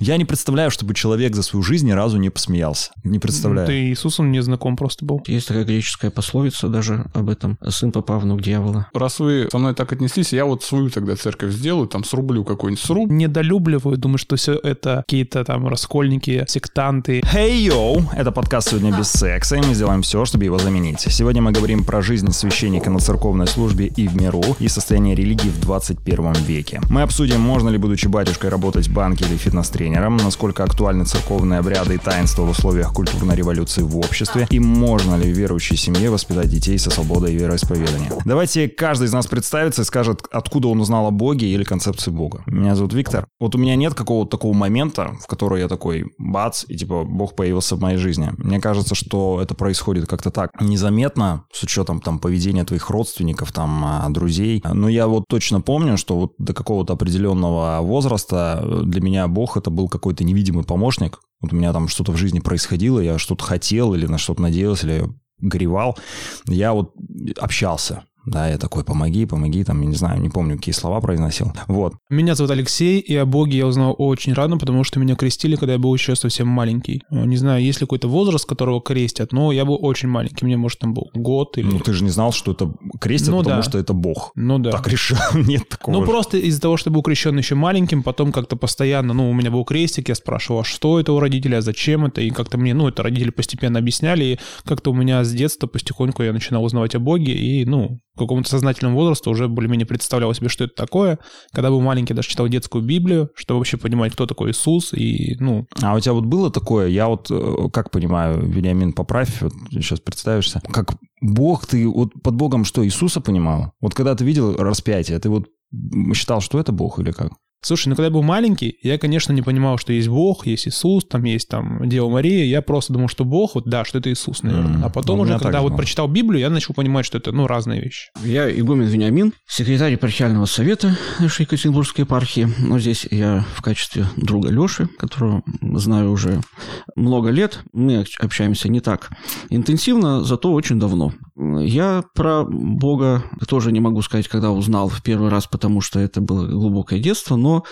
Я не представляю, чтобы человек за свою жизнь ни разу не посмеялся. Не представляю. Ты Иисусом не знаком просто был. Есть такая греческая пословица даже об этом. Сын попа, внук дьявола. Раз вы со мной так отнеслись, я вот свою тогда церковь сделаю, там срублю какой-нибудь сруб. Недолюбливаю, думаю, что все это какие-то там раскольники, сектанты. Hey, yo! Это подкаст «Сегодня без секса», и мы сделаем все, чтобы его заменить. Сегодня мы говорим про жизнь священника на церковной службе и в миру, и состояние религии в 21 веке. Мы обсудим, можно ли, будучи батюшкой, работать в банке или фитнес-тренером, насколько актуальны церковные обряды и таинства в условиях культурной революции в обществе, и можно ли верующей семье воспитать детей со свободой вероисповедания. Давайте каждый из нас представится и скажет, откуда он узнал о Боге или концепции Бога. Меня зовут Виктор. Вот у меня нет какого-то такого момента, в который я такой бац, и типа Бог появился в моей жизни. Мне кажется, что это происходит как-то так незаметно, с учетом там поведения твоих родственников, там, а, друзей. Но я вот точно помню, что вот до какого-то определенного возраста для меня Бог это был какой-то невидимый помощник. Вот у меня там что-то в жизни происходило, я что-то хотел или на что-то надеялся, или горевал. Я вот общался да, я такой, помоги, помоги, там, я не знаю, не помню, какие слова произносил. Вот. Меня зовут Алексей, и о Боге я узнал очень рано, потому что меня крестили, когда я был еще совсем маленький. Э, не знаю, есть ли какой-то возраст, которого крестят, но я был очень маленький, мне, может, там был год или... Ну, ты же не знал, что это крестят, ну, потому да. что это Бог. Ну, да. Так решил, нет такого Ну, же. просто из-за того, что был крещен еще маленьким, потом как-то постоянно, ну, у меня был крестик, я спрашивал, а что это у родителей, а зачем это, и как-то мне, ну, это родители постепенно объясняли, и как-то у меня с детства потихоньку я начинал узнавать о Боге, и, ну, какому-то сознательному возрасту уже более-менее представлял себе, что это такое. Когда был маленький, даже читал детскую Библию, чтобы вообще понимать, кто такой Иисус, и, ну... А у тебя вот было такое, я вот, э, как понимаю, Вениамин, поправь, вот сейчас представишься, как Бог, ты вот под Богом что, Иисуса понимал? Вот когда ты видел распятие, ты вот считал, что это Бог или как? Слушай, ну когда я был маленький, я, конечно, не понимал, что есть Бог, есть Иисус, там есть там Дева Мария. Я просто думал, что Бог, вот да, что это Иисус, наверное. Mm, а потом ну, уже, когда вот прочитал Библию, я начал понимать, что это, ну, разные вещи. Я игумен Вениамин, секретарь епархиального совета нашей Екатеринбургской епархии. Но здесь я в качестве друга Леши, которого знаю уже много лет. Мы общаемся не так интенсивно, зато очень давно. Я про Бога тоже не могу сказать, когда узнал в первый раз, потому что это было глубокое детство, но но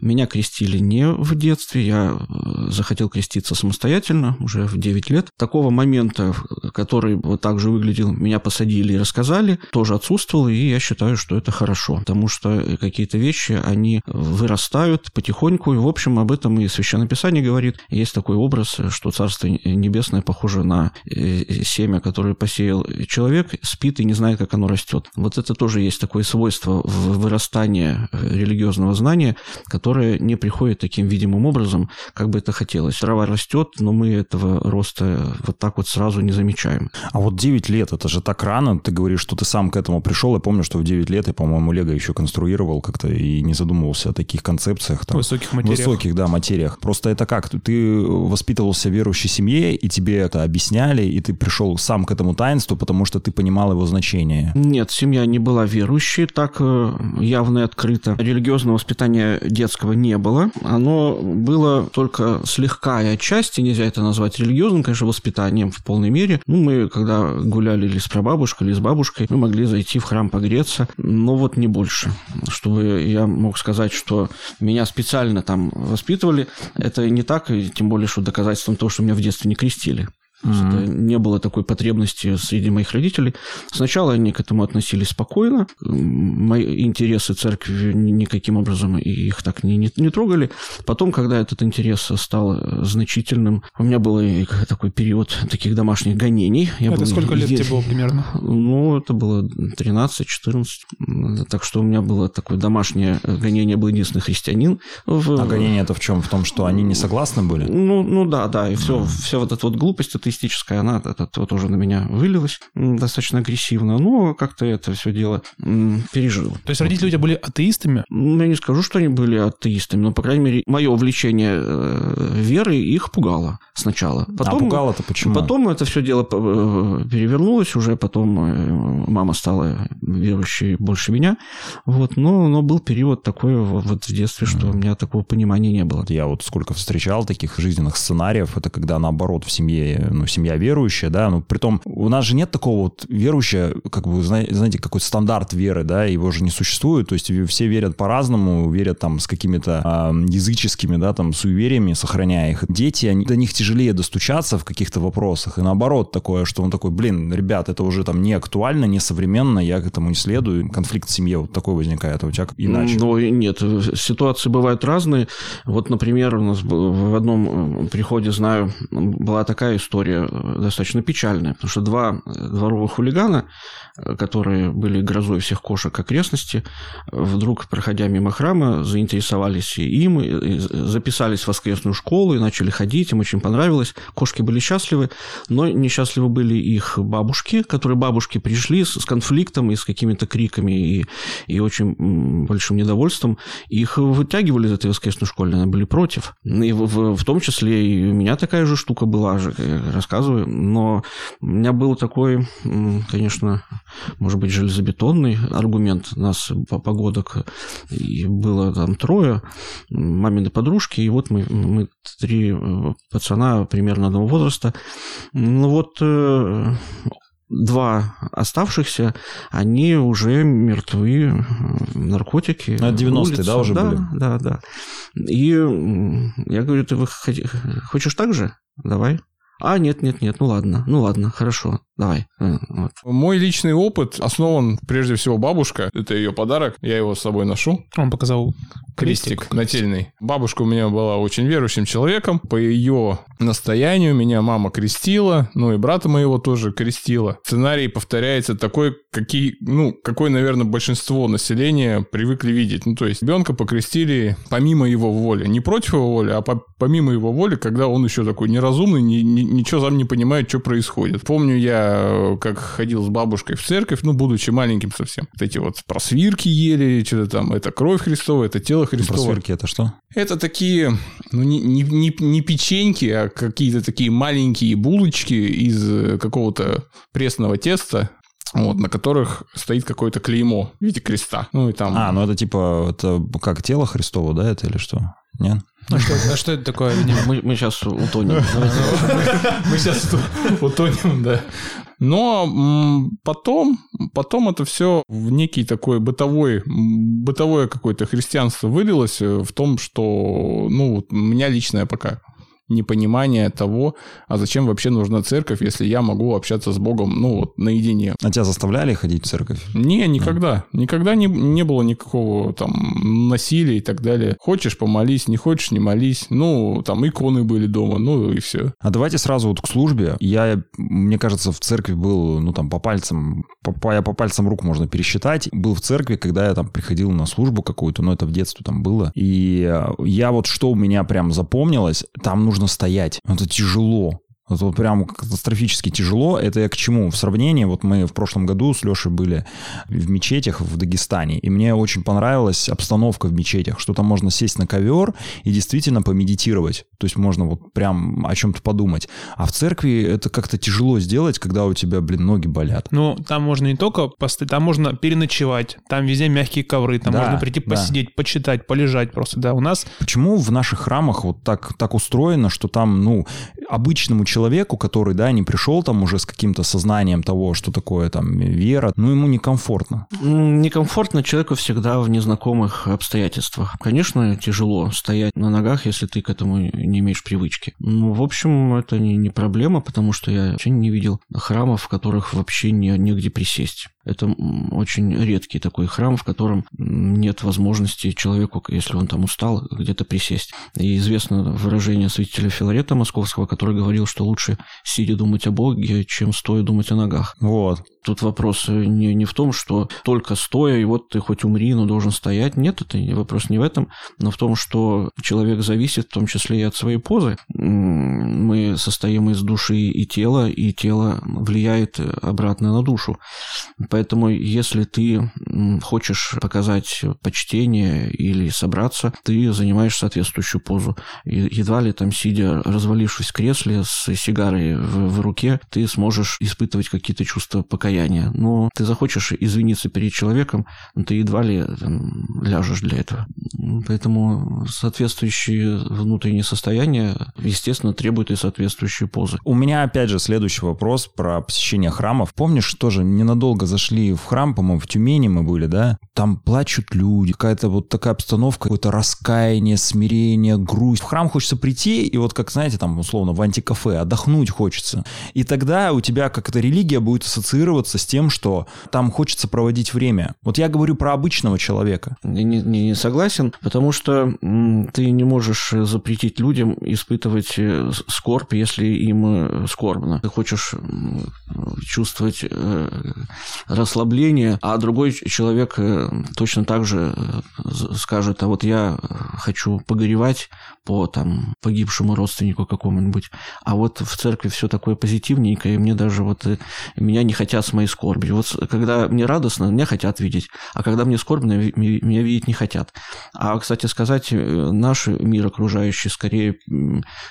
меня крестили не в детстве, я э, захотел креститься самостоятельно уже в 9 лет. Такого момента, который вот так же выглядел, меня посадили и рассказали, тоже отсутствовал, и я считаю, что это хорошо, потому что какие-то вещи, они вырастают потихоньку, и, в общем, об этом и Священное Писание говорит. Есть такой образ, что Царство Небесное похоже на э, семя, которое посеял человек, спит и не знает, как оно растет. Вот это тоже есть такое свойство вырастания религиозного знания, движение, которое не приходит таким видимым образом, как бы это хотелось. Трава растет, но мы этого роста вот так вот сразу не замечаем. А вот 9 лет, это же так рано. Ты говоришь, что ты сам к этому пришел. Я помню, что в 9 лет я, по-моему, Лего еще конструировал как-то и не задумывался о таких концепциях. Там, высоких материях. Высоких, да, материях. Просто это как? Ты воспитывался в верующей семье, и тебе это объясняли, и ты пришел сам к этому таинству, потому что ты понимал его значение? Нет, семья не была верующей, так э, явно и открыто. Религиозное воспитание воспитания детского не было. Оно было только слегка и отчасти, нельзя это назвать религиозным, конечно, воспитанием в полной мере. Ну, мы, когда гуляли или с прабабушкой, или с бабушкой, мы могли зайти в храм погреться, но вот не больше. Чтобы я мог сказать, что меня специально там воспитывали, это не так, и тем более, что доказательством того, что меня в детстве не крестили. Mm-hmm. Не было такой потребности среди моих родителей. Сначала они к этому относились спокойно. Мои интересы церкви никаким образом их так не, не, не трогали. Потом, когда этот интерес стал значительным, у меня был такой период таких домашних гонений. Я это был, сколько лет тебе было примерно? Ну, это было 13-14. Так что у меня было такое домашнее гонение, был единственный христианин. В... А гонение это в чем? В том, что они не согласны были? Ну, ну да, да. И все, mm-hmm. все вот эта вот глупость, это атеистическая, она это, это тоже на меня вылилась достаточно агрессивно, но как-то это все дело пережил. То есть родители у тебя были атеистами? Ну, я не скажу, что они были атеистами, но, по крайней мере, мое увлечение э, верой их пугало сначала. А потом, а пугало-то почему? Потом это все дело э, перевернулось, уже потом э, мама стала верующей больше меня, вот, но, но был период такой вот в детстве, что у меня такого понимания не было. Я вот сколько встречал таких жизненных сценариев, это когда наоборот в семье ну, семья верующая, да, ну, притом у нас же нет такого вот верующего, как бы, знаете, какой стандарт веры, да, его же не существует, то есть все верят по-разному, верят там с какими-то э, языческими, да, там, суевериями, сохраняя их. Дети, они, до них тяжелее достучаться в каких-то вопросах, и наоборот такое, что он такой, блин, ребят, это уже там не актуально, не современно, я к этому не следую, конфликт в семье вот такой возникает, а у тебя иначе. Ну, нет, ситуации бывают разные. Вот, например, у нас в одном приходе, знаю, была такая история э, достаточно печальная, потому что два дворовых хулигана, э, которые были грозой всех кошек окрестности, вдруг, проходя мимо храма, заинтересовались им, записались в воскресную школу и начали ходить, им очень понравилось. Кошки были счастливы, но несчастливы были их бабушки, которые бабушки пришли с, конфликтом и с какими-то криками и, и очень большим недовольством. Их вытягивали из этой воскресной школы, они были против. И в, в, в том числе и у меня такая же штука была, рассказываю, но у меня был такой, конечно, может быть, железобетонный аргумент. Нас погодок было там трое, мамины подружки, и вот мы, мы три э, пацана примерно одного возраста. Ну вот э, два оставшихся, они уже мертвы, наркотики. Это 90-е, да, уже да, были? Да, да. И я говорю, ты хочешь так же? Давай. А, нет, нет, нет, ну ладно, ну ладно, хорошо. Давай. Э, вот. Мой личный опыт основан прежде всего бабушка. Это ее подарок. Я его с собой ношу. Он показал крестик, крестик нательный. Бабушка у меня была очень верующим человеком. По ее настоянию меня мама крестила, ну и брата моего тоже крестила. Сценарий повторяется такой, какие, ну, какой, наверное, большинство населения привыкли видеть. Ну, то есть ребенка покрестили помимо его воли. Не против его воли, а по помимо его воли, когда он еще такой неразумный, ни, ни, ничего сам не понимает, что происходит. Помню я Э, как ходил с бабушкой в церковь, ну, будучи маленьким совсем. Вот эти вот просвирки ели, что-то там, это кровь Христова, это тело Христово. Просвирки это что? Это такие, ну, не, не, не, не печеньки, а какие-то такие маленькие булочки из какого-то пресного теста, вот, на которых стоит какое-то клеймо в виде креста. Ну и там... А, ну это типа, это как тело Христово, да, это или что? Нет? А что, а что это такое? Мы, мы сейчас утонем. Мы сейчас утонем, да. Но потом, потом это все в некий такой бытовой, бытовое какое-то христианство вылилось в том, что, ну, у меня личное пока непонимание того, а зачем вообще нужна церковь, если я могу общаться с Богом, ну, вот, наедине. А тебя заставляли ходить в церковь? Не, никогда. Mm. Никогда не, не было никакого там насилия и так далее. Хочешь, помолись, не хочешь, не молись. Ну, там иконы были дома, ну и все. А давайте сразу вот к службе. Я, мне кажется, в церкви был, ну, там, по пальцам, по, по, по пальцам рук можно пересчитать. Был в церкви, когда я там приходил на службу какую-то, но это в детстве там было. И я вот что у меня прям запомнилось, там нужно нужно стоять. Это тяжело. Это вот прям катастрофически тяжело. Это я к чему? В сравнении, вот мы в прошлом году с Лешей были в мечетях в Дагестане, и мне очень понравилась обстановка в мечетях, что там можно сесть на ковер и действительно помедитировать. То есть можно вот прям о чем-то подумать. А в церкви это как-то тяжело сделать, когда у тебя, блин, ноги болят. Ну, там можно не только постоять, там можно переночевать, там везде мягкие ковры, там да, можно прийти да. посидеть, почитать, полежать просто, да, у нас... Почему в наших храмах вот так, так устроено, что там, ну, обычному человеку который, да, не пришел там уже с каким-то сознанием того, что такое там вера, ну, ему некомфортно. Некомфортно человеку всегда в незнакомых обстоятельствах. Конечно, тяжело стоять на ногах, если ты к этому не имеешь привычки. Ну, в общем, это не, не проблема, потому что я вообще не видел храмов, в которых вообще не, негде присесть. Это очень редкий такой храм, в котором нет возможности человеку, если он там устал, где-то присесть. И известно выражение святителя Филарета Московского, который говорил, что лучше сидя думать о Боге, чем стоя думать о ногах. Вот. Тут вопрос не, не в том, что только стоя, и вот ты хоть умри, но должен стоять. Нет, это вопрос не в этом, но в том, что человек зависит в том числе и от своей позы. Мы состоим из души и тела, и тело влияет обратно на душу. Поэтому, если ты хочешь показать почтение или собраться, ты занимаешь соответствующую позу. И едва ли там, сидя, развалившись в кресле с сигарой в, в руке, ты сможешь испытывать какие-то чувства покаяния. Но ты захочешь извиниться перед человеком, ты едва ли там, ляжешь для этого. Поэтому соответствующие внутренние состояния, естественно, требуют и соответствующие позы. У меня, опять же, следующий вопрос про посещение храмов. Помнишь, тоже ненадолго зашли в храм, по-моему, в Тюмени мы были, да? Там плачут люди, какая-то вот такая обстановка, какое-то раскаяние, смирение, грусть. В храм хочется прийти, и вот как, знаете, там, условно, в антикафе, отдохнуть хочется. И тогда у тебя как-то религия будет ассоциироваться с тем, что там хочется проводить время. Вот я говорю про обычного человека. Не, не, не согласен, потому что ты не можешь запретить людям испытывать э, скорбь, если им э, скорбно. Ты хочешь чувствовать э, расслабление, а другой человек точно так же скажет, а вот я хочу погоревать по там погибшему родственнику какому-нибудь, а вот в церкви все такое позитивненькое, и мне даже вот меня не хотят с моей скорбью. Вот когда мне радостно, меня хотят видеть, а когда мне скорбно, меня видеть не хотят. А, кстати сказать, наш мир окружающий скорее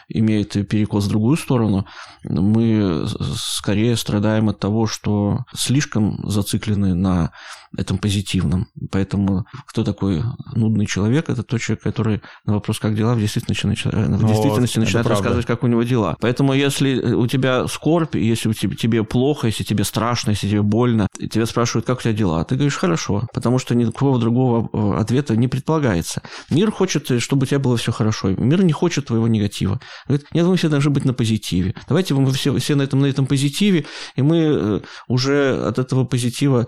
имеет перекос в другую сторону. Мы скорее страдаем от того, что слишком зациклены на этом позитивном. Поэтому кто такой нудный человек? Это тот человек, который на вопрос, как дела, в действительности, начинает, в действительности вот, начинает рассказывать, как у него дела. Поэтому если у тебя скорбь, если тебе плохо, если тебе страшно, если тебе больно, тебя спрашивают, как у тебя дела, ты говоришь, хорошо, потому что никакого другого э, ответа не предполагается. Мир хочет, чтобы у тебя было все хорошо. Мир не хочет твоего негатива. Говорит, нет, мы все должны быть на позитиве. Давайте мы все, все на, этом, на этом позитиве, и мы э, уже от этого позитива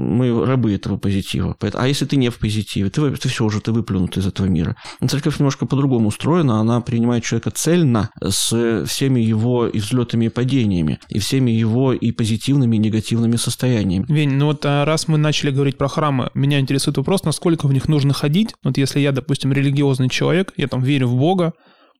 мы рабы этого позитива. А если ты не в позитиве, ты, ты все уже, ты выплюнут из этого мира. Церковь немножко по-другому устроена, она принимает человека цельно с всеми его и взлетами, и падениями, и всеми его и позитивными, и негативными состояниями. Вень, ну вот а раз мы начали говорить про храмы, меня интересует вопрос, насколько в них нужно ходить. Вот если я, допустим, религиозный человек, я там верю в Бога,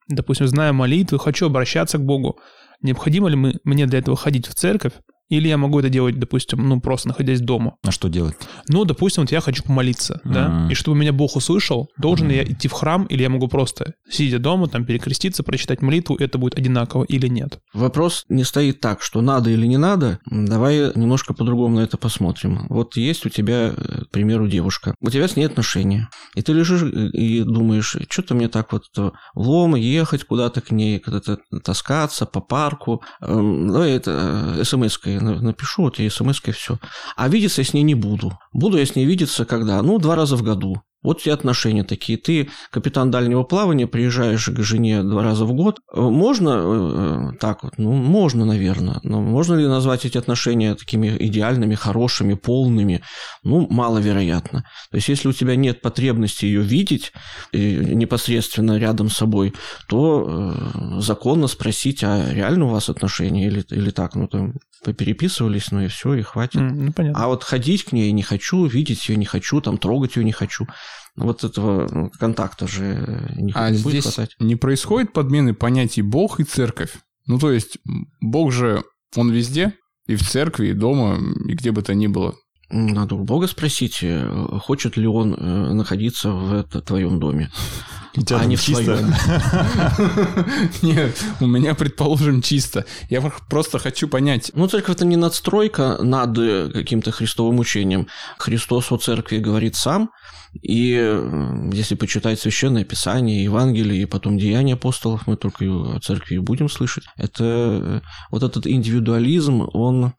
допустим, знаю молитвы, хочу обращаться к Богу, необходимо ли мы, мне для этого ходить в церковь? Или я могу это делать, допустим, ну, просто находясь дома. А что делать? Ну, допустим, вот я хочу помолиться, mm-hmm. да, и чтобы меня Бог услышал, должен mm-hmm. ли я идти в храм, или я могу просто, сидя дома, там, перекреститься, прочитать молитву, это будет одинаково или нет? Вопрос не стоит так, что надо или не надо. Давай немножко по-другому на это посмотрим. Вот есть у тебя, э, к примеру, девушка. У тебя с ней отношения. И ты лежишь и думаешь, что-то мне так вот в лом ехать куда-то к ней, куда-то таскаться по парку. Эм, давай это э, смс-кой напишу, вот ей смс и все. А видеться я с ней не буду. Буду я с ней видеться когда? Ну, два раза в году. Вот эти отношения такие. Ты капитан дальнего плавания, приезжаешь к жене два раза в год. Э, можно э, так вот? Ну, можно, наверное. Но можно ли назвать эти отношения такими идеальными, хорошими, полными? Ну, маловероятно. То есть, если у тебя нет потребности ее видеть непосредственно рядом с собой, то э, законно спросить, а реально у вас отношения или, или так? Ну, там, попереписывались, ну и все, и хватит. Mm, ну, понятно. А вот ходить к ней не хочу, видеть ее не хочу, там трогать ее не хочу. Вот этого ну, контакта же не, а не будет здесь хватать. Не происходит подмены понятий Бог и церковь. Ну, то есть, Бог же, он везде, и в церкви, и дома, и где бы то ни было. Надо у Бога спросить, э, хочет ли он э, находиться в твоем доме. а не в чисто. Нет, у меня, предположим, чисто. Я просто хочу понять. Ну, церковь это не надстройка над э, каким-то христовым учением. Христос о церкви говорит сам, и если почитать Священное Писание, Евангелие и потом Деяния апостолов, мы только о церкви будем слышать. Это вот этот индивидуализм, он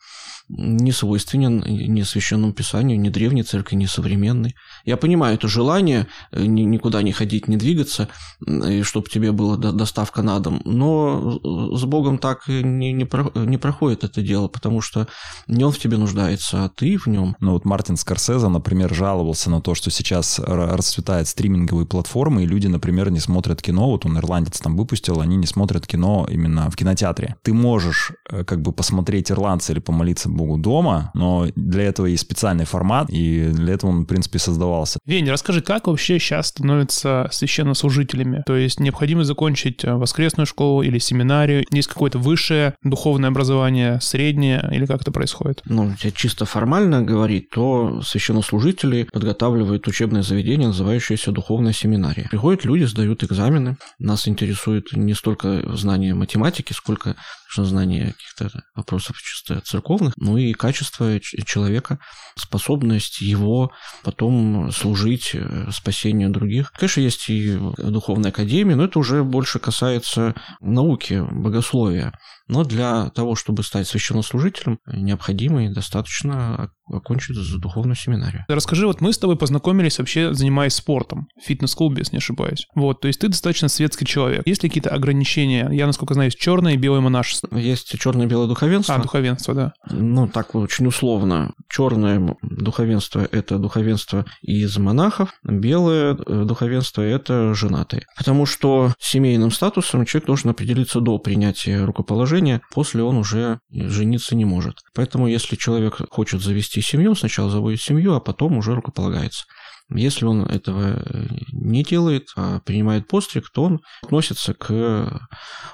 не свойственен ни священному писанию, ни древней церкви, ни современной. Я понимаю это желание э, никуда не ходить, не двигаться, и чтобы тебе была доставка на дом, но с Богом так не, не, про, не проходит это дело, потому что не он в тебе нуждается, а ты в нем. Ну вот Мартин Скорсезе, например, жаловался на то, что сейчас расцветают стриминговые платформы, и люди, например, не смотрят кино, вот он ирландец там выпустил, они не смотрят кино именно в кинотеатре. Ты можешь э, как бы посмотреть ирландца или помолиться Богу дома, но для этого есть специальный формат, и для этого он, в принципе, создавался. Вень, расскажи, как вообще сейчас становятся священнослужителями? То есть необходимо закончить э, воскресную школу или семинарию? Есть какое-то высшее духовное образование, среднее, или как это происходит? Ну, чисто формально говорить, то священнослужители подготавливают учебные учебное заведение, называющееся Духовная семинария. Приходят люди, сдают экзамены. Нас интересует не столько знание математики, сколько знание каких-то вопросов чисто церковных, ну и качество человека, способность его потом служить э, спасению других. Конечно, есть и духовная академия, но это уже больше касается науки, богословия. Но для того, чтобы стать священнослужителем, необходимо и достаточно окончить духовную семинарию. Расскажи, вот мы с тобой познакомились вообще, занимаясь спортом, в фитнес-клубе, если не ошибаюсь. Вот, то есть ты достаточно светский человек. Есть ли какие-то ограничения? Я, насколько знаю, есть черное и белое монашество. Есть черное и белое духовенство. А, духовенство, да. Ну, так очень условно. Черное духовенство – это духовенство из монахов, белое э, духовенство – это женатые. Потому что семейным статусом человек должен определиться до принятия рукоположения отношения, после он уже жениться не может. Поэтому если человек хочет завести семью, сначала заводит семью, а потом уже рукополагается. Если он этого э, не делает, а принимает постриг, то он относится к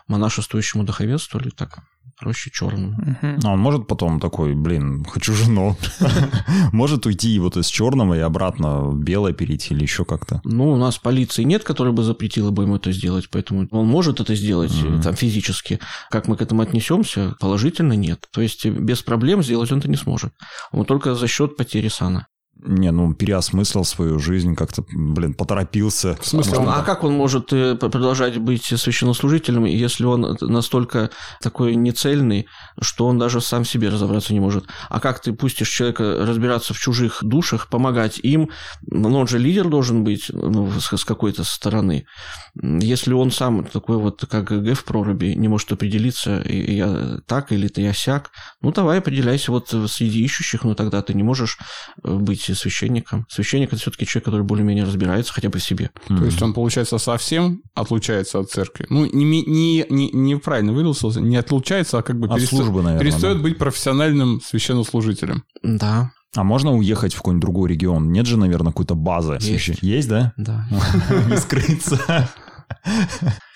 монашествующему духовенству или так проще черным. А он может потом такой, блин, хочу жену. Может уйти вот из черного и обратно в белое перейти или еще как-то? Ну, у нас полиции нет, которая бы запретила бы ему это сделать, поэтому он может это сделать там физически. Как мы к этому отнесемся? Положительно нет. То есть без проблем сделать он это не сможет. Он только за счет потери сана. Не, ну, переосмыслил свою жизнь, как-то, блин, поторопился. В смысле? А как он может э, продолжать быть священнослужителем, если он настолько такой нецельный, что он даже сам себе разобраться не может? А как ты пустишь человека разбираться в чужих душах, помогать им? Ну, он же лидер должен быть ну, с какой-то стороны. Если он сам такой вот, как ГГ в проруби, не может определиться, я так или ты я сяк, ну, давай определяйся вот среди ищущих, но тогда ты не можешь э, быть священником. Священник – это все-таки человек, который более-менее разбирается хотя бы в себе. То есть он, получается, совсем отлучается от церкви. Ну, не, не, не, неправильно выразился, не отлучается, а как бы от переста... службы, наверное, перестает да. быть профессиональным священнослужителем. Да. А можно уехать в какой-нибудь другой регион? Нет же, наверное, какой-то базы. Есть. Есть, да? Да. Не скрыться.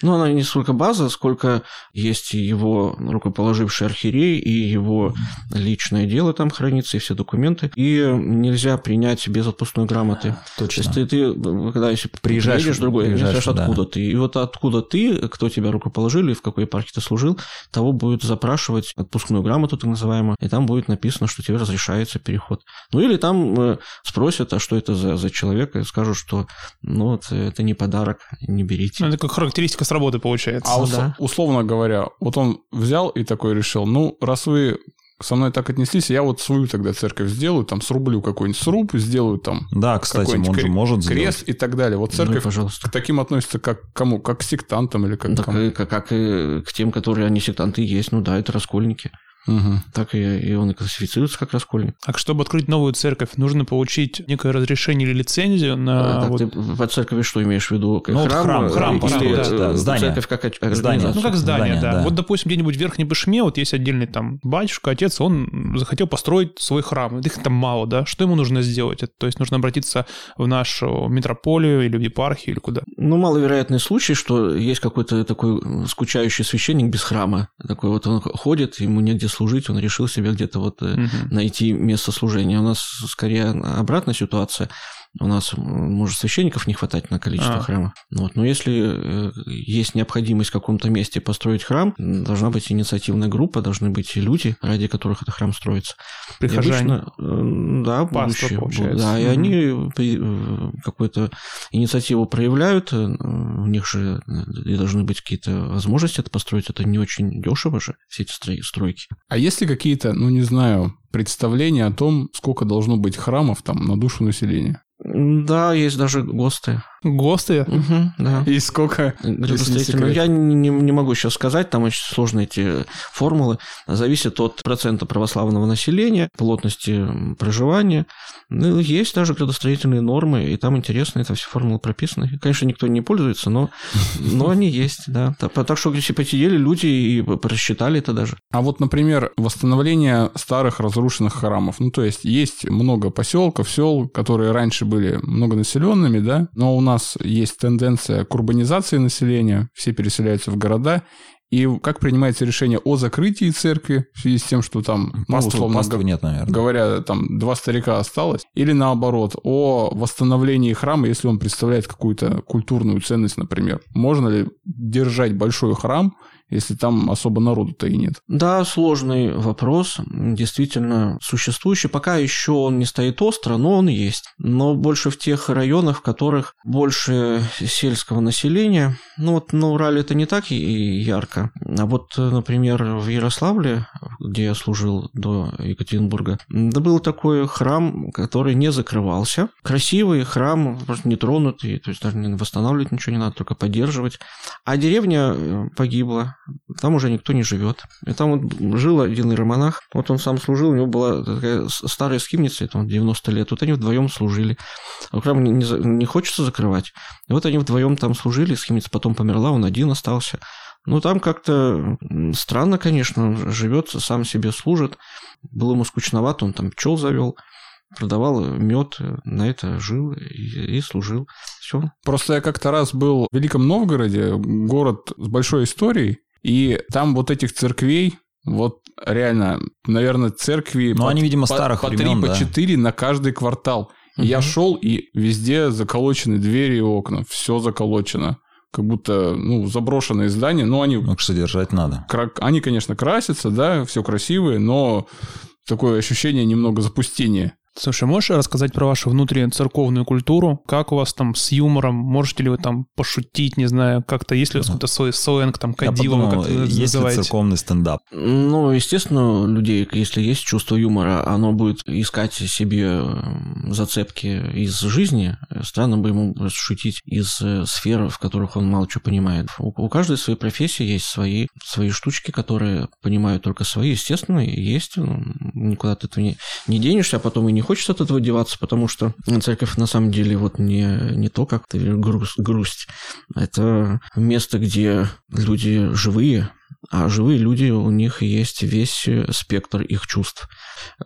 Ну, она не столько база, сколько есть его рукоположивший архиерей, и его личное дело там хранится, и все документы. И нельзя принять без отпускной грамоты. Точно. То есть ты, ты когда если приезжаешь, приедешь в другой, приезжаешь, откуда да. ты. И вот откуда ты, кто тебя рукоположили, в какой епархии ты служил, того будет запрашивать отпускную грамоту, так называемую, и там будет написано, что тебе разрешается переход. Ну, или там э, спросят, а что это за, за человек, и скажут, что ну, вот, это не подарок, не берите. Ну, это как характеристика с работы получается. А ус- да. условно говоря, вот он взял и такой решил, ну, раз вы со мной так отнеслись, я вот свою тогда церковь сделаю, там срублю какой-нибудь сруб, сделаю там да, кстати, он же может крест сделать. и так далее. Вот церковь ну, пожалуйста. к таким относится как к кому? Как к сектантам или как да, к кому? Как, как и к тем, которые они сектанты есть, ну да, это раскольники. Угу. Так и, и он и классифицируется как раскольник. А чтобы открыть новую церковь, нужно получить некое разрешение или лицензию на... А, вот... Ты по церкови что имеешь в виду? Ну, храм, храм, храм, или да, да, здание. церковь как здание. Ну, как здание, здание да. да. Вот, допустим, где-нибудь в Верхней Башме, вот есть отдельный там батюшка, отец, он захотел построить свой храм. Их там мало, да? Что ему нужно сделать? То есть нужно обратиться в нашу метрополию или в епархию или куда? Ну, маловероятный случай, что есть какой-то такой скучающий священник без храма. Такой вот он ходит, ему негде служить, он решил себе где-то вот угу. найти место служения. У нас скорее обратная ситуация. У нас может священников не хватать на количество а. храма. Вот. Но если э, есть необходимость в каком-то месте построить храм, должна быть инициативная группа, должны быть люди, ради которых этот храм строится. Прихожане. обычно, э, да, будущее. Да, и они э, какую-то инициативу проявляют, у них же и должны быть какие-то возможности это построить. Это не очень дешево же, все эти стройки. А есть ли какие-то, ну не знаю, представления о том, сколько должно быть храмов там на душу населения? Да, есть даже ГОСТы. ГОСТы? Угу, да. И сколько? Я не, не могу сейчас сказать, там очень сложные эти формулы. Зависит от процента православного населения, плотности проживания. Ну, есть даже градостроительные нормы, и там интересно, это все формулы прописаны. Конечно, никто не пользуется, но, но они есть, да. Так что, если посидели люди и просчитали это даже. А вот, например, восстановление старых разрушенных храмов. Ну, то есть, есть много поселков, сел, которые раньше были многонаселенными, да, но у нас нас есть тенденция к урбанизации населения, все переселяются в города, и как принимается решение о закрытии церкви в связи с тем, что там, ну, Паствы, условно паствы нет, наверное. говоря, там два старика осталось, или наоборот, о восстановлении храма, если он представляет какую-то культурную ценность, например. Можно ли держать большой храм, если там особо народу-то и нет? Да, сложный вопрос, действительно существующий. Пока еще он не стоит остро, но он есть. Но больше в тех районах, в которых больше сельского населения. Ну вот на Урале это не так и ярко. А вот, например, в Ярославле, где я служил до Екатеринбурга, да был такой храм, который не закрывался. Красивый храм, просто нетронутый, то есть даже не восстанавливать ничего не надо, только поддерживать. А деревня э, погибла, там уже никто не живет. И там вот жил один иеромонах, вот он сам служил, у него была такая старая скимница, он 90 лет, вот они вдвоем служили. А храм не, не, не хочется закрывать. И вот они вдвоем там служили, скимница потом померла, он один остался. Ну, там как-то странно, конечно, живет, сам себе служит. Было ему скучновато, он там пчел завел продавал мед, на это жил и, и служил. Все. Просто я как-то раз был в Великом Новгороде, город с большой историей, и там вот этих церквей, вот реально, наверное, церкви... Ну, они, видимо, по, старых по времен, 3, да. по 4 на каждый квартал. Мгм. Я шел, и везде заколочены двери и окна. Все заколочено. Как будто, ну, заброшенные здания. Ну, они, Ну, содержать надо. кра- они конечно, красятся, да, все красивые, но такое ощущение немного запустения. Слушай, можешь рассказать про вашу внутреннюю церковную культуру? Как у вас там с юмором? Можете ли вы там пошутить, не знаю, как-то, есть ли у вас какой-то свой сленг, там, кадилово, как это есть ли церковный стендап? Ну, естественно, у людей, если есть чувство юмора, оно будет искать себе м, зацепки из жизни. Странно бы ему шутить из э, сфер, в которых он мало чего понимает. У, у каждой своей профессии есть свои, свои штучки, которые понимают только свои. Естественно, есть. ну, Никуда от этого не, не денешься, а потом и не хочется от этого деваться, потому что церковь на самом деле вот не, не то, как ты грусть, грусть. Это место, где люди живые, а живые люди, у них есть весь спектр их чувств.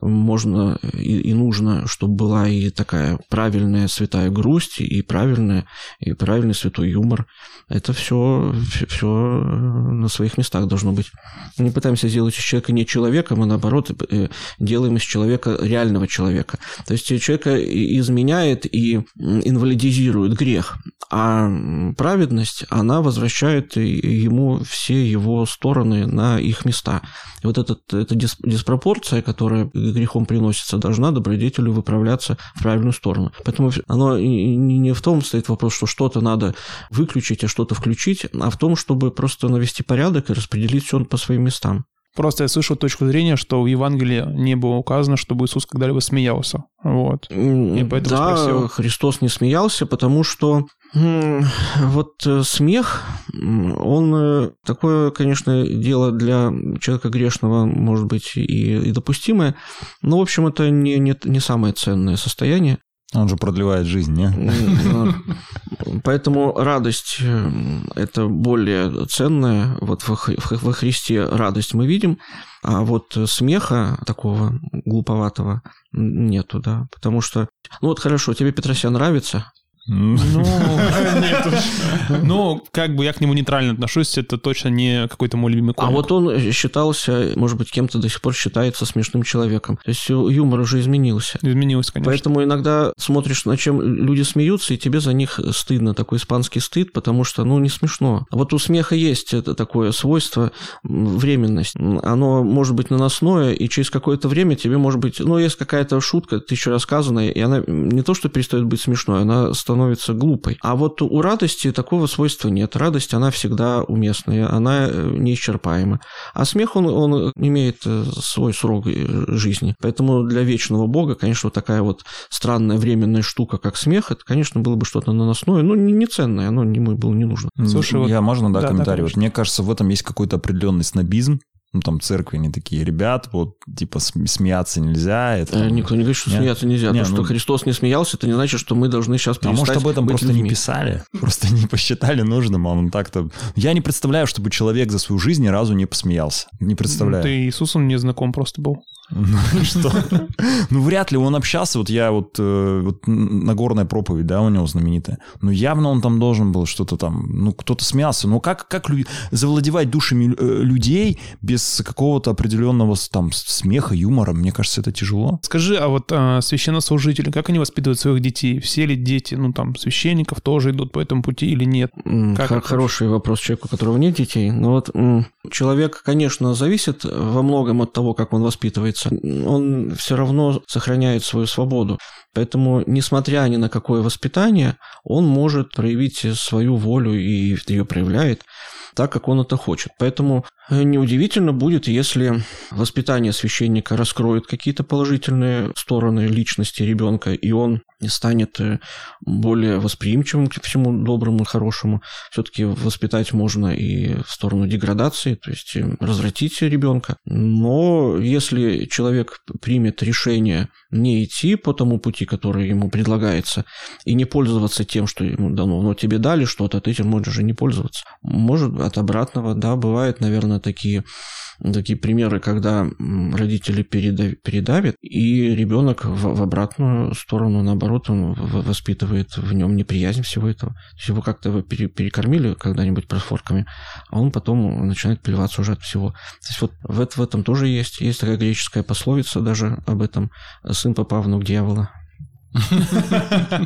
Можно и, и нужно, чтобы была и такая правильная святая грусть, и правильная, и правильный святой юмор. Это все, все на своих местах должно быть. Мы не пытаемся сделать из человека не человеком, а наоборот э, делаем из человека реального человека. То есть человека изменяет и инвалидизирует грех, а праведность, она возвращает ему все его стороны на их места. И вот этот, эта дис- диспропорция, которая грехом приносится, должна добродетелю выправляться в правильную сторону. Поэтому оно не в том стоит вопрос, что что-то надо выключить, а что-то включить, а в том, чтобы просто навести порядок и распределить все по своим местам. Просто я слышал точку зрения, что в Евангелии не было указано, чтобы Иисус когда-либо смеялся. Вот. Я поэтому да, спросил. Христос не смеялся, потому что вот э, смех, он э, такое, конечно, дело для человека грешного, может быть, и, и допустимое, но, в общем, это не, не, не самое ценное состояние. Он же продлевает жизнь, не? Поэтому радость э, – это более ценная. Вот во, Хри- во Христе радость мы видим, а вот смеха такого глуповатого нету, да. Потому что, ну вот хорошо, тебе Петросян нравится. Ну, нет уж. Ну, как бы я к нему нейтрально отношусь, это точно не какой-то мой любимый а комик. вот он считался, может быть, кем-то до сих пор считается смешным человеком. То есть юмор уже изменился. Изменилось, конечно. Поэтому иногда смотришь, на чем люди смеются, и тебе за них стыдно, такой испанский стыд, потому что, ну, не смешно. А вот у смеха есть это такое свойство, временность. Оно может быть наносное, и через какое-то время тебе может быть, ну, есть какая-то шутка, тысячу рассказанная, и она не то, что перестает быть смешной, она становится глупой. А вот у радости такого свойства нет. Радость, она всегда уместная, она э, неисчерпаема. А смех, он, он имеет э, свой срок э, жизни. Поэтому для вечного Бога, конечно, вот такая вот странная временная штука, как смех, это, конечно, было бы что-то наносное, но не, не ценное, оно ему было не нужно. Слушай, вот- я можно, да, Да, да, комментарий? вот конечно. мне кажется, в этом есть какой-то определенный снобизм. Ну, там церкви, они такие, ребят, вот, типа, см- смеяться нельзя. Это, там- Никто не говорит, что Не? смеяться нельзя. Не, То, что ну- Христос не смеялся, это не значит, что мы должны сейчас А перестать может, об этом просто не людьми. писали? Просто не посчитали нужным, а он так-то... Я не представляю, чтобы человек за свою жизнь ни разу не посмеялся. Не представляю. Ты Иисусом не знаком просто был. Ну и что? Ну вряд ли он общался, вот я вот, э, вот Нагорная проповедь, да, у него знаменитая. Ну явно он там должен был что-то там, ну кто-то смеялся. Но как, как завладевать душами э, людей без какого-то определенного там смеха, юмора? Мне кажется, это тяжело. Скажи, а вот а, священнослужители, как они воспитывают своих детей? Все ли дети, ну там, священников тоже идут по этому пути или нет? Как Хороший вопрос человеку, у которого нет детей. Ну вот человек, конечно, зависит во многом от того, как он воспитывается. Он все равно сохраняет свою свободу. Поэтому, несмотря ни на какое воспитание, он может проявить свою волю и ее проявляет так, как он это хочет. Поэтому э, неудивительно будет, если воспитание священника раскроет какие-то положительные стороны личности ребенка, и он станет э, более восприимчивым к всему доброму хорошему. Все-таки воспитать можно и в сторону деградации, то есть э, развратить ребенка. Но если человек примет решение не идти по тому пути, который ему предлагается, и не пользоваться тем, что ему дано, но тебе дали что-то, ты этим можешь же не пользоваться. Может, от обратного, да, бывают, наверное, такие такие примеры, когда родители передавят, и ребенок в, в обратную сторону, наоборот, он воспитывает в нем неприязнь всего этого. То есть его как-то перекормили когда-нибудь просфорками, а он потом начинает плеваться уже от всего. То есть вот в, в этом тоже есть. Есть такая греческая пословица даже об этом «сын попав внук дьявола».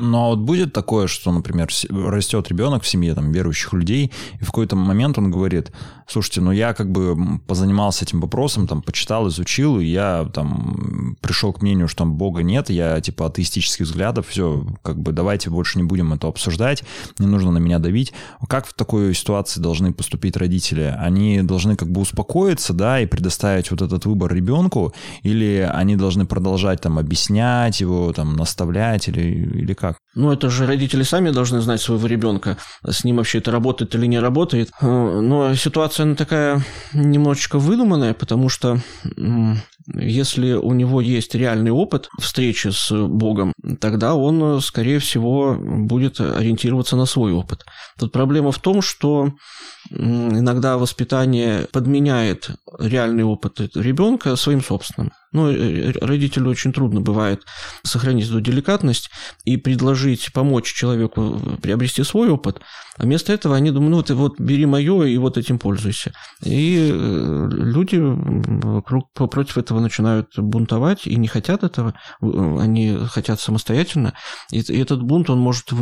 Но вот будет такое, что, например, растет ребенок в семье там, верующих людей, и в какой-то момент он говорит, слушайте, ну я как бы позанимался этим вопросом, там, почитал, изучил, и я там пришел к мнению, что там Бога нет, я типа атеистических взглядов, все, как бы давайте больше не будем это обсуждать, не нужно на меня давить. Как в такой ситуации должны поступить родители? Они должны как бы успокоиться, да, и предоставить вот этот выбор ребенку, или они должны продолжать там объяснять его, там, наставлять, или, или как? Ну, это же родители сами должны знать своего ребенка, с ним вообще это работает или не работает. Э, но ситуация она такая немножечко выдуманная, потому что если у него есть реальный опыт встречи с Богом, тогда он, скорее всего, будет ориентироваться на свой опыт. Тут проблема в том, что иногда воспитание подменяет реальный опыт ребенка своим собственным. Ну, родителю очень трудно бывает сохранить эту деликатность и предложить помочь человеку приобрести свой опыт, а вместо этого они думают, ну, ты вот бери мое и вот этим пользуйся. И э, люди вокруг, против этого начинают бунтовать и не хотят этого, они хотят самостоятельно. И этот бунт, он может э,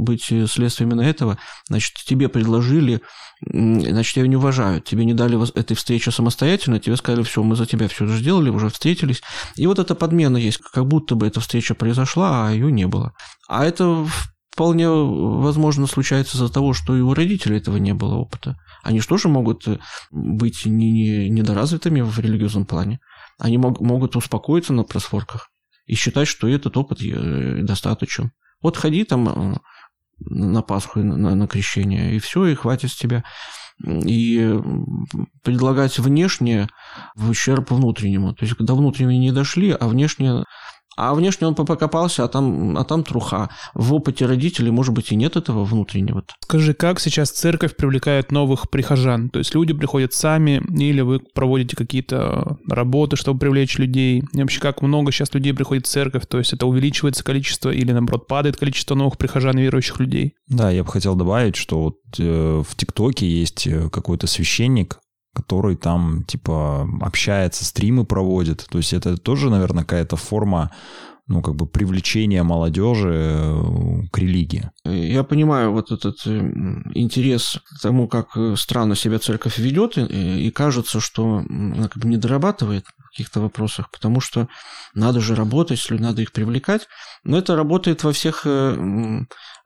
быть следствием именно этого. Значит, тебе предложили значит, тебя не уважают. Тебе не дали этой встречи самостоятельно, тебе сказали, все, мы за тебя все сделали, уже встретились. И вот эта подмена есть, как будто бы эта встреча произошла, а ее не было. А это вполне возможно случается из-за того, что и у родителей этого не было опыта. Они же тоже могут э, быть не, не, недоразвитыми в религиозном плане. Они мог, могут успокоиться на просфорках и считать, что этот опыт э, достаточен. Вот ходи там э, на Пасху, на, на крещение, и все, и хватит с тебя. И предлагать внешнее в ущерб внутреннему. То есть, когда внутренние не дошли, а внешнее а внешне он покопался, а там, а там труха. В опыте родителей, может быть, и нет этого внутреннего. Скажи, как сейчас церковь привлекает новых прихожан? То есть люди приходят сами, или вы проводите какие-то работы, чтобы привлечь людей? И вообще, как много сейчас людей приходит в церковь? То есть это увеличивается количество или, наоборот, падает количество новых прихожан верующих людей? Да, я бы хотел добавить, что вот э, в ТикТоке есть э, какой-то священник, который там, типа, общается, стримы проводит. То есть это тоже, наверное, какая-то форма ну, как бы привлечения молодежи э, к религии. Я понимаю вот этот э, интерес к тому, как э, странно себя церковь ведет, и кажется, что она как бы не дорабатывает в каких-то вопросах, потому что надо же работать, если надо их привлекать. Но это работает во всех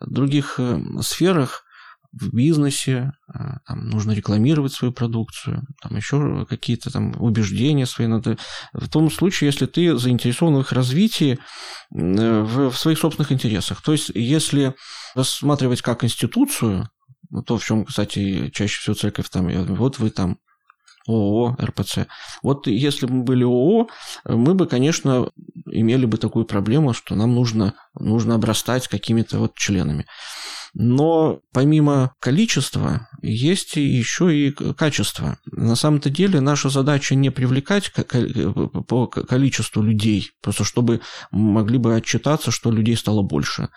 других сферах, в бизнесе, а, там нужно рекламировать свою продукцию, там еще какие-то там убеждения свои надо. В том случае, если ты заинтересован в их развитии в, в своих собственных интересах. То есть, если рассматривать как институцию, то, в чем, кстати, чаще всего церковь там, вот вы там ООО, РПЦ. Вот если бы мы были ООО, мы бы, конечно, имели бы такую проблему, что нам нужно, нужно обрастать какими-то вот членами. Но помимо количества есть еще и качество. На самом-то деле наша задача не привлекать по количеству людей, просто чтобы могли бы отчитаться, что людей стало больше.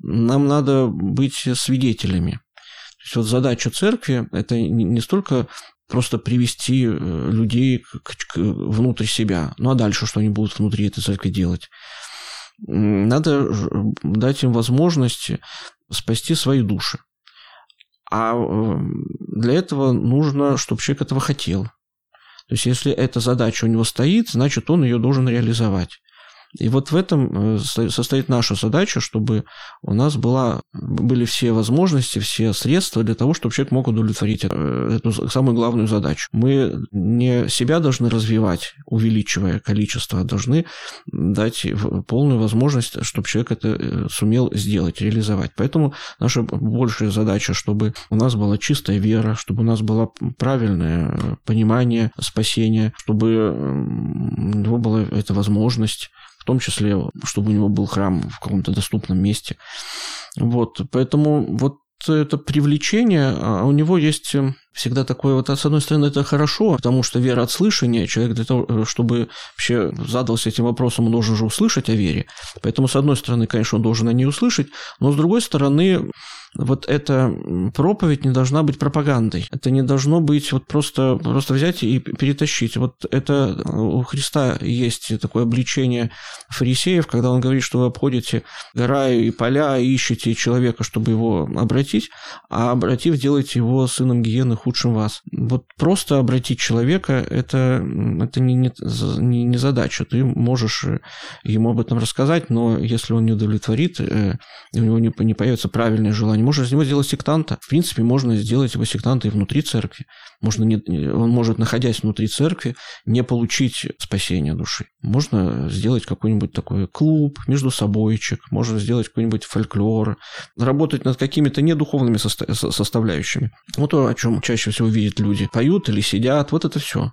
Нам надо быть свидетелями. То есть вот задача церкви – это не столько просто привести э, людей к, к, внутрь себя. Ну а дальше что они будут внутри этой церкви делать? Надо дать им возможность спасти свои души. А э, для этого нужно, чтобы человек этого хотел. То есть, если эта задача у него стоит, значит, он ее должен реализовать. И вот в этом э, состоит наша задача, чтобы у нас была, были все возможности, все средства для того, чтобы человек мог удовлетворить э, эту самую главную задачу. Мы не себя должны развивать, увеличивая количество, а должны дать полную возможность, чтобы человек это э, сумел сделать, реализовать. Поэтому наша большая задача, чтобы у нас была чистая вера, чтобы у нас было правильное понимание спасения, чтобы у него была эта возможность в том числе, чтобы у него был храм в каком-то доступном месте. Вот, поэтому вот это привлечение, а у него есть э, всегда такое вот, с одной стороны, это хорошо, потому что вера от слышания, человек для того, э, чтобы вообще задался этим вопросом, он должен же услышать о вере. Поэтому, с одной стороны, конечно, он должен о ней услышать, но с другой стороны, вот эта проповедь не должна быть пропагандой. Это не должно быть вот просто, просто взять и перетащить. Вот это у Христа есть такое обличение фарисеев, когда он говорит, что вы обходите гора и поля, ищете человека, чтобы его обратить, а обратив, делаете его сыном гиены худшим вас. Вот просто обратить человека – это, это не, не, не задача. Ты можешь ему об этом рассказать, но если он не удовлетворит, э, у него не, не появится правильное желание можешь из него сделать сектанта. В принципе, можно сделать его сектанта и внутри церкви. Можно не, он может, находясь внутри церкви, не получить спасение души. Можно сделать какой-нибудь такой клуб, между собойчик, можно сделать какой-нибудь фольклор, работать над какими-то недуховными состав, составляющими. Вот то, о чем чаще всего видят люди. Поют или сидят, вот это все.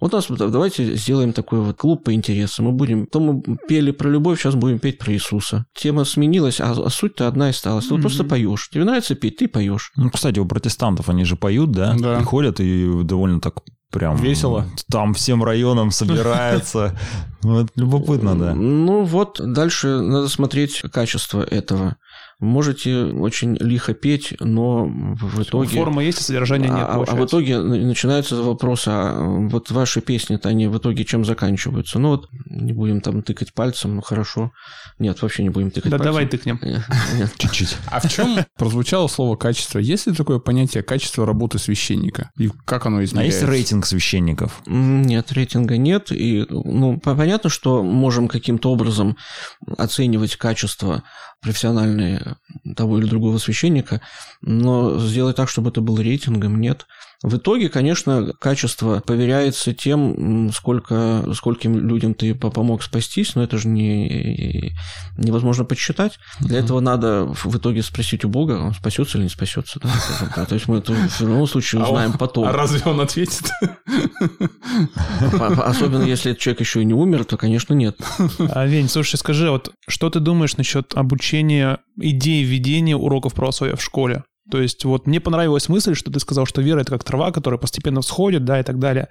Вот у нас давайте сделаем такой вот клуб по интересам. Мы будем, то мы пели про любовь, сейчас будем петь про Иисуса. Тема сменилась, а, а суть-то одна и осталась. Ты mm-hmm. просто поешь. Тебе нравится петь, ты поешь. Ну, кстати, у протестантов они же поют, да? Да. Приходят и довольно так прям... Весело. Там всем районам собирается. Вот любопытно, да. Ну вот, дальше надо смотреть качество этого можете очень лихо петь, но в итоге... Форма есть, а содержания нет, а, а в итоге начинается вопрос, а вот ваши песни-то, они в итоге чем заканчиваются? Ну вот, не будем там тыкать пальцем, ну хорошо. Нет, вообще не будем тыкать да пальцем. давай тыкнем. Чуть-чуть. А в чем прозвучало слово качество? Есть ли такое понятие качества работы священника? И как оно измеряется? А есть рейтинг священников? Нет, рейтинга нет. И, ну, понятно, что можем каким-то образом оценивать качество профессиональные того или другого священника, но сделать так, чтобы это было рейтингом, нет. В итоге, конечно, качество поверяется тем, сколько, скольким людям ты помог спастись, но это же не, невозможно подсчитать. Для этого надо в итоге спросить у Бога, он спасется или не спасется. Да? То есть мы это в любом случае а узнаем а потом. А разве он ответит? Особенно если этот человек еще и не умер, то, конечно, нет. А, Вень, слушай, скажи, вот что ты думаешь насчет обучения идеи введения уроков православия в школе? То есть вот мне понравилась мысль, что ты сказал, что вера — это как трава, которая постепенно всходит, да, и так далее.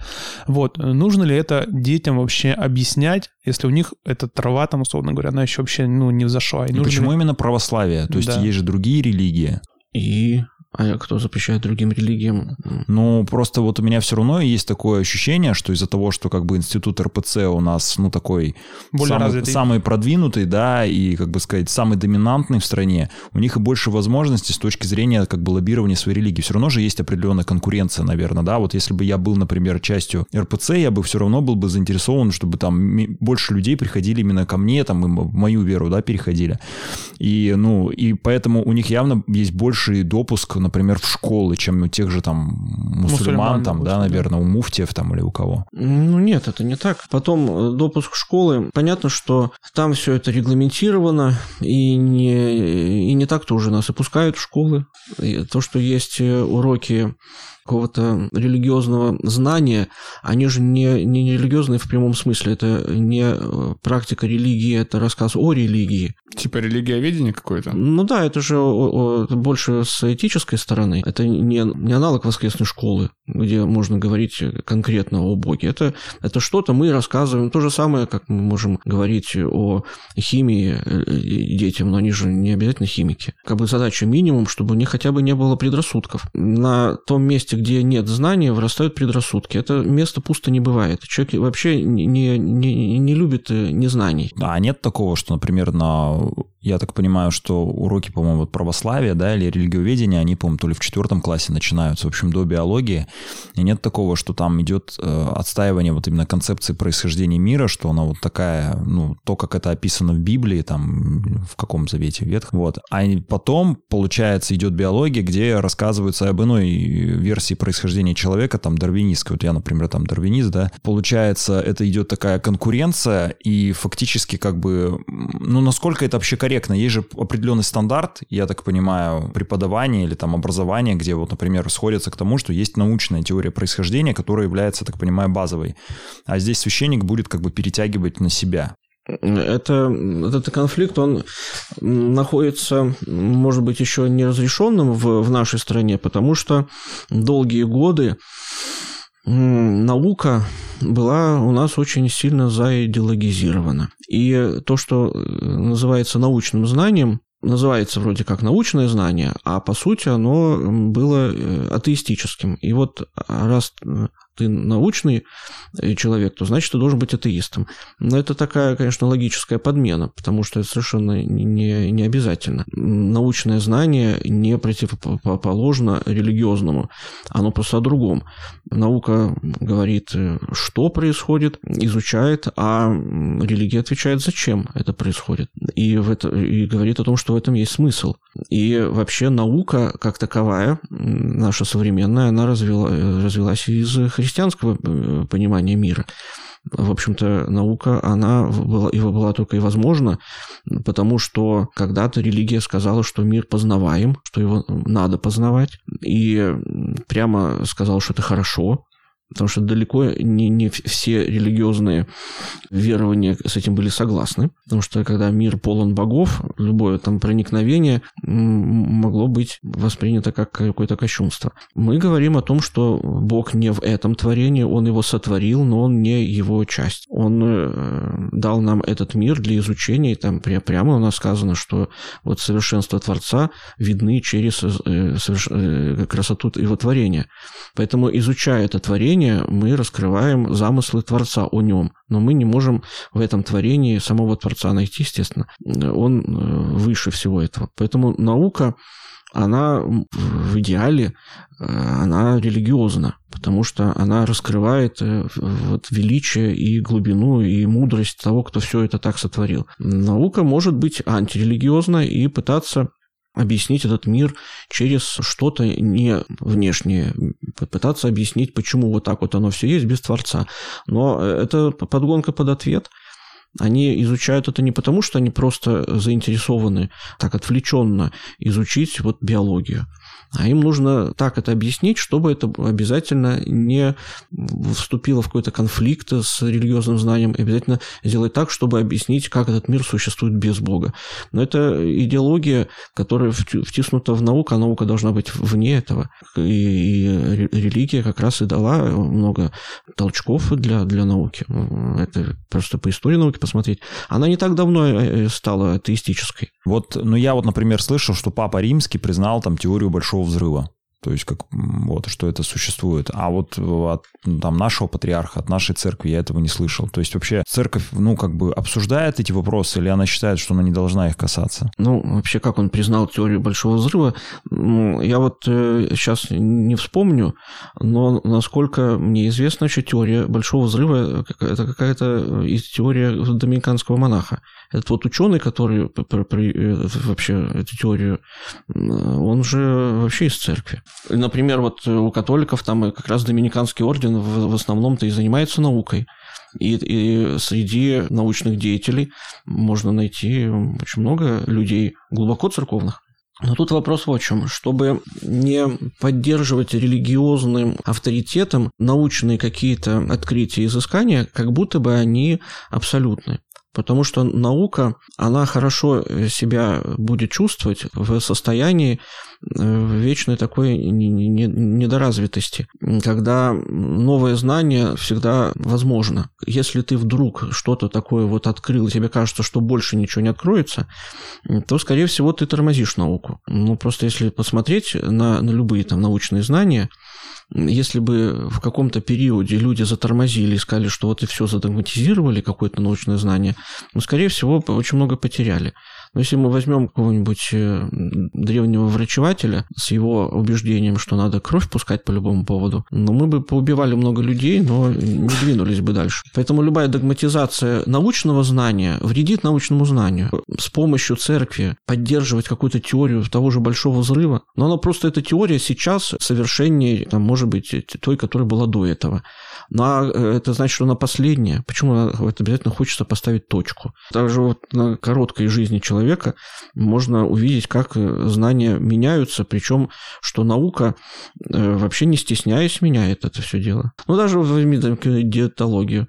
Вот, нужно ли это детям вообще объяснять, если у них эта трава, там, условно говоря, она еще вообще, ну, не взошла? И, и почему ли... именно православие? То есть да. есть же другие религии. И а кто запрещает другим религиям? Ну, просто вот у меня все равно есть такое ощущение, что из-за того, что как бы институт РПЦ у нас, ну, такой Более самый, самый продвинутый, да, и, как бы сказать, самый доминантный в стране, у них и больше возможностей с точки зрения как бы лоббирования своей религии. Все равно же есть определенная конкуренция, наверное, да. Вот если бы я был, например, частью РПЦ, я бы все равно был бы заинтересован, чтобы там больше людей приходили именно ко мне, там, и в мою веру, да, переходили. И, ну, и поэтому у них явно есть больший допуск например, в школы, чем у тех же там мусульман, мусульман там, да, наверное, у муфтиев там или у кого. Ну нет, это не так. Потом э, допуск в школы, понятно, что там все это регламентировано, и не, и не так-то уже нас и пускают в школы. И то, что есть э, уроки какого-то религиозного знания, они же не, не религиозные в прямом смысле. Это не э, практика религии, это рассказ о религии. Типа религиоведение какое-то? Ну да, это же больше с этической стороны. Это не, не аналог воскресной школы, где можно говорить конкретно о Боге. Это, это что-то мы рассказываем. То же самое, как мы можем говорить о химии э, детям, но они же не обязательно химики. Как бы задача минимум, чтобы у них хотя бы не было предрассудков. На том месте, где нет знания, вырастают предрассудки. Это место пусто не бывает. Человек вообще не, не, не любит э, незнаний. А нет такого, что, например, на я так понимаю, что уроки, по-моему, православия, да, или религиоведения, они, по-моему, то ли в четвертом классе начинаются, в общем, до биологии. И нет такого, что там идет э, отстаивание вот именно концепции происхождения мира, что она вот такая, ну, то, как это описано в Библии, там, в каком завете, ветхом, вот. А потом, получается, идет биология, где рассказывается об иной версии происхождения человека, там, дарвинистской. Вот я, например, там, дарвинист, да. Получается, это идет такая конкуренция, и фактически, как бы, ну, насколько это вообще корректно? Есть же определенный стандарт, я так понимаю, преподавания или там образования, где вот, например, сходятся к тому, что есть научная теория происхождения, которая является, так понимаю, базовой. А здесь священник будет как бы перетягивать на себя. Это, этот конфликт, он находится, может быть, еще неразрешенным в, в нашей стране, потому что долгие годы наука была у нас очень сильно заидеологизирована. И то, что э, называется научным знанием, называется вроде как научное знание, а по сути оно было э, атеистическим. И вот раз э, ты научный э, человек, то значит, ты должен быть атеистом. Но это такая, конечно, логическая подмена, потому что это совершенно не, не обязательно. Научное знание не противоположно религиозному, оно просто о другом. Наука говорит, э, что происходит, изучает, а религия отвечает, зачем это происходит. И, в это, и говорит о том, что в этом есть смысл. И вообще наука, как таковая, наша современная, она развила, э, развилась из христианского э, понимания мира. В общем-то, наука, она была, и была только и возможна, потому что когда-то религия сказала, что мир познаваем, что его надо познавать, и прямо сказала, что это хорошо, потому что далеко не, не все религиозные верования с этим были согласны, потому что когда мир полон богов, любое там проникновение могло быть воспринято как какое-то кощунство. Мы говорим о том, что Бог не в этом творении, Он его сотворил, но Он не его часть. Он э, дал нам этот мир для изучения, и там прямо у нас сказано, что вот совершенство Творца видны через э, э, красоту его творения. Поэтому, изучая это творение, творения мы раскрываем замыслы Творца о нем, но мы не можем в этом творении самого Творца найти, естественно. Он э, выше всего этого. Поэтому наука, она в идеале, э, она религиозна, потому что она раскрывает э, вот величие и глубину и мудрость того, кто все это так сотворил. Наука может быть антирелигиозна и пытаться объяснить этот мир через что-то не внешнее, попытаться объяснить, почему вот так вот оно все есть без Творца. Но это подгонка под ответ. Они изучают это не потому, что они просто заинтересованы так отвлеченно изучить вот биологию, а им нужно так это объяснить, чтобы это обязательно не вступило в какой-то конфликт с религиозным знанием, обязательно сделать так, чтобы объяснить, как этот мир существует без Бога. Но это идеология, которая втиснута в науку, а наука должна быть вне этого. И религия как раз и дала много толчков для, для науки. Это просто по истории науки посмотреть. Она не так давно э, стала атеистической. Вот, ну я вот, например, слышал, что Папа Римский признал там теорию большого взрыва. То есть, как вот, что это существует. А вот от там, нашего патриарха, от нашей церкви я этого не слышал. То есть, вообще, церковь, ну, как бы обсуждает эти вопросы, или она считает, что она не должна их касаться? Ну, вообще, как он признал теорию Большого Взрыва, ну, я вот э, сейчас не вспомню, но насколько мне известно, что теория Большого Взрыва – это какая-то из теория доминиканского монаха. Этот вот ученый, который э, вообще эту теорию, он же вообще из церкви. Например, вот у католиков там как раз Доминиканский орден в основном-то и занимается наукой. И, и среди научных деятелей можно найти очень много людей глубоко церковных. Но тут вопрос в чем. Чтобы не поддерживать религиозным авторитетом научные какие-то открытия и изыскания, как будто бы они абсолютны. Потому что наука, она хорошо себя будет чувствовать в состоянии э, вечной такой недоразвитости, когда новое знание всегда возможно. Если ты вдруг что-то такое вот открыл, и тебе кажется, что больше ничего не откроется, то, скорее всего, ты тормозишь науку. Ну, просто если посмотреть на, на любые там научные знания, если бы в каком-то периоде люди затормозили и сказали, что вот и все задогматизировали, какое-то научное знание, ну, скорее всего, очень много потеряли. Но если мы возьмем какого-нибудь э, древнего врачевателя с его убеждением, что надо кровь пускать по любому поводу, ну, мы бы поубивали много людей, но не двинулись бы дальше. Поэтому любая догматизация научного знания вредит научному знанию. С помощью церкви поддерживать какую-то теорию того же большого взрыва, но она просто, эта теория сейчас совершеннее, там, может быть, той, которая была до этого. Но э, это значит, что она последняя. Почему это обязательно хочется поставить точку? Даже вот на короткой жизни человека можно увидеть, как э, знания меняются, причем, что наука э, вообще не стесняясь меняет это все дело. Ну, даже возьми диетологию.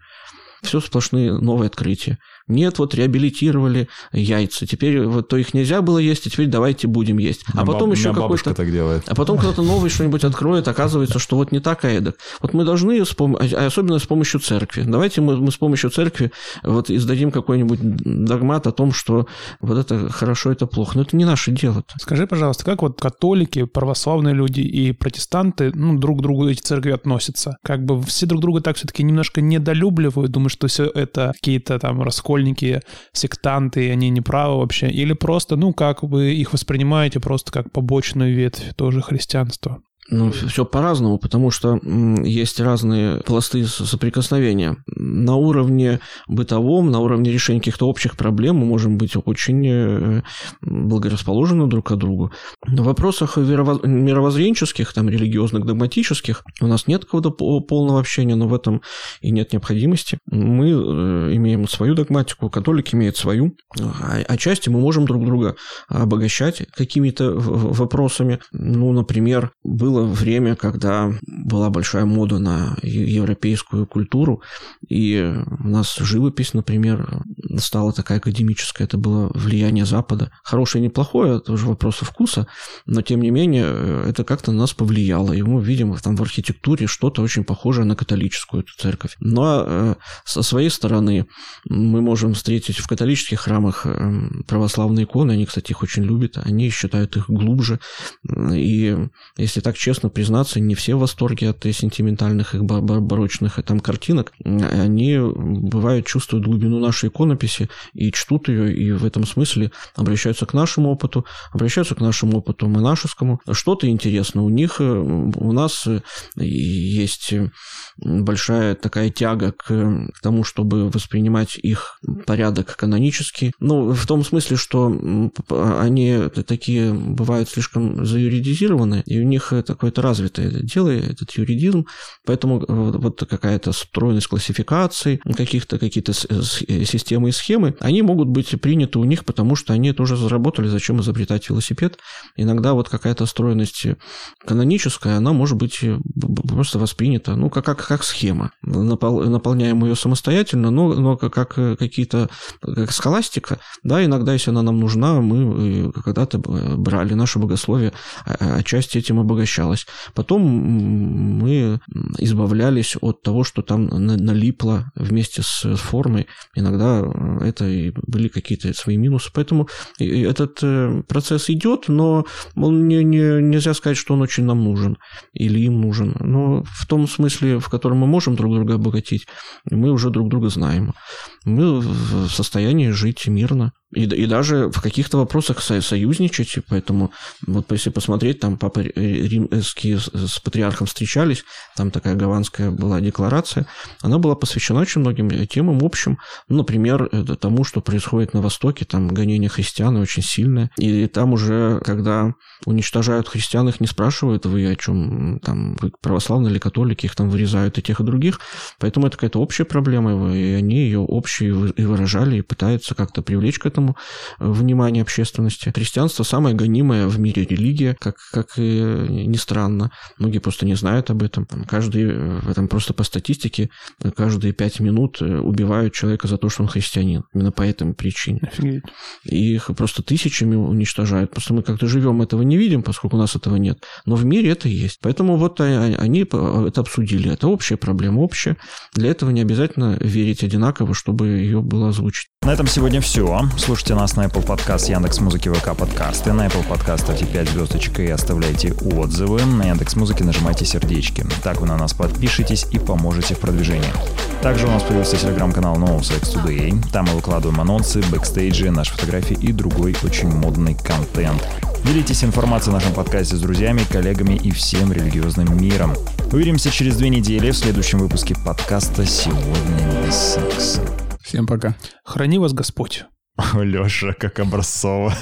Все сплошные новые открытия. Нет, вот реабилитировали яйца. Теперь вот то их нельзя было есть, а теперь давайте будем есть. А потом еще какой-то... так делает. А потом кто-то новый что-нибудь откроет, оказывается, что вот не так, а эдак. Вот мы должны, а особенно с помощью церкви. Давайте мы, мы с помощью церкви вот издадим какой-нибудь догмат о том, что вот это хорошо, это плохо. Но это не наше дело. -то. Скажи, пожалуйста, как вот католики, православные люди и протестанты ну, друг к другу эти церкви относятся? Как бы все друг друга так все-таки немножко недолюбливают, думают, что все это какие-то там расколы школьники, сектанты, они неправы вообще? Или просто, ну, как вы их воспринимаете, просто как побочную ветвь тоже христианства? Ну, все по-разному, потому что есть разные пласты соприкосновения. На уровне бытовом, на уровне решения каких-то общих проблем мы можем быть очень э, благорасположены друг к другу. На вопросах мировоззренческих, там, религиозных, догматических у нас нет какого-то полного общения, но в этом и нет необходимости. Мы э, имеем свою догматику, католики имеют свою. А отчасти мы можем друг друга обогащать какими-то вопросами. Ну, например, был было время, когда была большая мода на европейскую культуру, и у нас живопись, например, стала такая академическая, это было влияние Запада. Хорошее и неплохое, это уже вопросы вкуса, но тем не менее это как-то на нас повлияло, и мы видим там в архитектуре что-то очень похожее на католическую эту церковь. Но э, со своей стороны мы можем встретить в католических храмах э, православные иконы, они, кстати, их очень любят, они считают их глубже, и если так честно признаться, не все в восторге от сентиментальных их барочных там картинок. Они бывают чувствуют глубину нашей иконописи и чтут ее, и в этом смысле обращаются к нашему опыту, обращаются к нашему опыту монашескому. Что-то интересно у них, у нас есть большая такая тяга к, тому, чтобы воспринимать их порядок канонический. Ну, в том смысле, что они такие бывают слишком заюридизированы, и у них такое-то развитое дело, этот юридизм, поэтому вот какая-то стройность классификации, каких-то какие-то системы и схемы, они могут быть приняты у них, потому что они тоже заработали, зачем изобретать велосипед. Иногда вот какая-то стройность каноническая, она может быть просто воспринята, ну, как, как как схема. Наполняем ее самостоятельно, но, но как какие-то, как схоластика, да, иногда, если она нам нужна, мы э, когда-то брали наше богословие, а, а, отчасти этим обогащалось. Потом мы избавлялись от того, что там налипло вместе с формой. Иногда это и были какие-то свои минусы. Поэтому этот э, процесс идет, но он не, не, нельзя сказать, что он очень нам нужен или им нужен. Но в том смысле, в котором мы можем друг друга обогатить, мы уже друг друга знаем. Мы в состоянии жить мирно. И, и даже в каких-то вопросах со, союзничать. Поэтому вот если посмотреть, там папа римские с патриархом встречались, там такая гаванская была декларация, она была посвящена очень многим темам общим. Ну, например, тому, что происходит на Востоке, там гонение христиан очень сильное. И там уже, когда уничтожают христиан, их не спрашивают, вы о чем, там, вы православные или католики, их там вырезают и тех, и других. Поэтому это какая-то общая проблема, и они ее общие и выражали, и пытаются как-то привлечь к этому этому внимание общественности. Христианство самая гонимая в мире религия, как, как и ни странно. Многие просто не знают об этом. Каждый, там просто по статистике, каждые пять минут убивают человека за то, что он христианин. Именно по этой причине. Офигеть. И их просто тысячами уничтожают. Просто мы как-то живем, этого не видим, поскольку у нас этого нет. Но в мире это есть. Поэтому вот они это обсудили. Это общая проблема, общая. Для этого не обязательно верить одинаково, чтобы ее было озвучить. На этом сегодня все. Слушайте нас на Apple Podcast, Яндекс Музыки, ВК подкасты. На Apple Podcast ставьте 5 звездочек и оставляйте отзывы. На Яндекс Музыке нажимайте сердечки. Так вы на нас подпишитесь и поможете в продвижении. Также у нас появился телеграм-канал No Sex Today. Там мы выкладываем анонсы, бэкстейджи, наши фотографии и другой очень модный контент. Делитесь информацией о нашем подкасте с друзьями, коллегами и всем религиозным миром. Увидимся через две недели в следующем выпуске подкаста «Сегодня без секса». Всем пока. Храни вас Господь. Леша, как образцово.